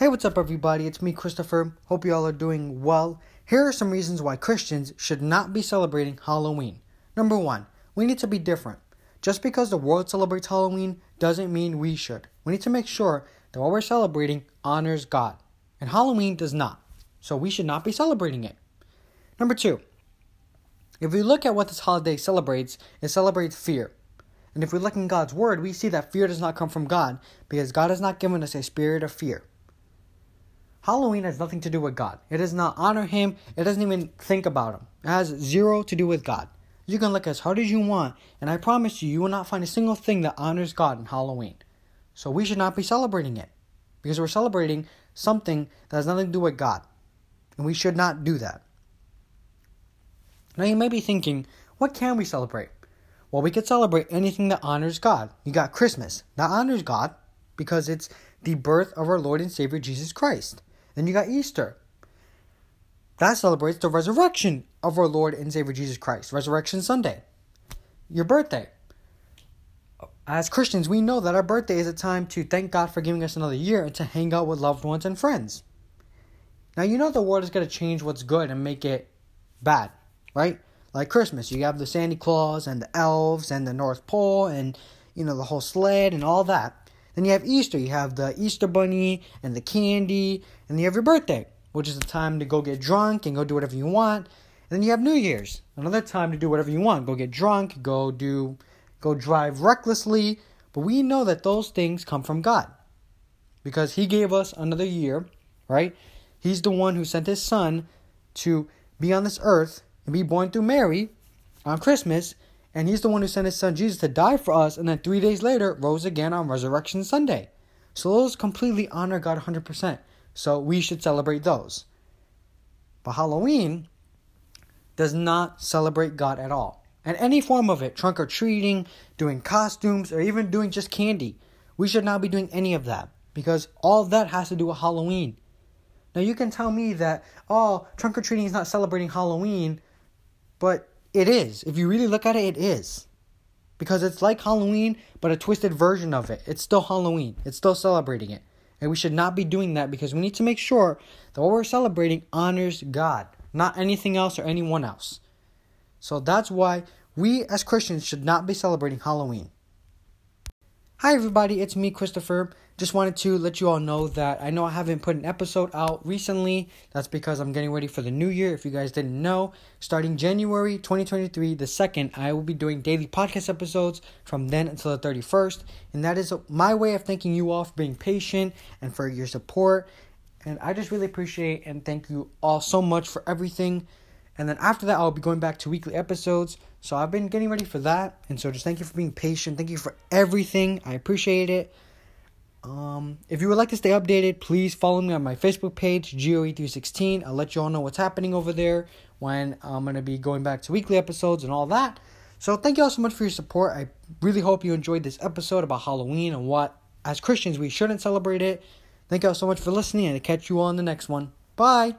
Hey, what's up, everybody? It's me, Christopher. Hope you all are doing well. Here are some reasons why Christians should not be celebrating Halloween. Number one, we need to be different. Just because the world celebrates Halloween doesn't mean we should. We need to make sure that what we're celebrating honors God. And Halloween does not. So we should not be celebrating it. Number two, if we look at what this holiday celebrates, it celebrates fear. And if we look in God's word, we see that fear does not come from God because God has not given us a spirit of fear. Halloween has nothing to do with God. It does not honor Him. It doesn't even think about Him. It has zero to do with God. You can look as hard as you want, and I promise you, you will not find a single thing that honors God in Halloween. So we should not be celebrating it because we're celebrating something that has nothing to do with God. And we should not do that. Now you may be thinking, what can we celebrate? Well, we could celebrate anything that honors God. You got Christmas. That honors God because it's the birth of our Lord and Savior Jesus Christ. Then you got Easter. That celebrates the resurrection of our Lord and Savior Jesus Christ, Resurrection Sunday. Your birthday. As Christians, we know that our birthday is a time to thank God for giving us another year and to hang out with loved ones and friends. Now, you know the world is going to change what's good and make it bad, right? Like Christmas, you have the Santa Claus and the elves and the North Pole and, you know, the whole sled and all that. Then you have Easter. You have the Easter bunny and the candy, and you have your birthday, which is the time to go get drunk and go do whatever you want. And then you have New Year's, another time to do whatever you want. Go get drunk, go do, go drive recklessly. But we know that those things come from God, because He gave us another year, right? He's the one who sent His Son to be on this earth and be born through Mary on Christmas and he's the one who sent his son Jesus to die for us, and then three days later rose again on Resurrection Sunday. So those completely honor God 100%. So we should celebrate those. But Halloween does not celebrate God at all. And any form of it, trunk or treating, doing costumes, or even doing just candy, we should not be doing any of that because all of that has to do with Halloween. Now you can tell me that, oh, trunk or treating is not celebrating Halloween, but it is. If you really look at it, it is. Because it's like Halloween, but a twisted version of it. It's still Halloween. It's still celebrating it. And we should not be doing that because we need to make sure that what we're celebrating honors God, not anything else or anyone else. So that's why we as Christians should not be celebrating Halloween. Hi, everybody, it's me, Christopher. Just wanted to let you all know that I know I haven't put an episode out recently. That's because I'm getting ready for the new year. If you guys didn't know, starting January 2023, the 2nd, I will be doing daily podcast episodes from then until the 31st. And that is my way of thanking you all for being patient and for your support. And I just really appreciate and thank you all so much for everything. And then after that, I'll be going back to weekly episodes. So I've been getting ready for that. And so just thank you for being patient. Thank you for everything. I appreciate it. Um, if you would like to stay updated, please follow me on my Facebook page, GOE316. I'll let you all know what's happening over there when I'm going to be going back to weekly episodes and all that. So thank you all so much for your support. I really hope you enjoyed this episode about Halloween and what, as Christians, we shouldn't celebrate it. Thank you all so much for listening, and I'll catch you all in the next one. Bye.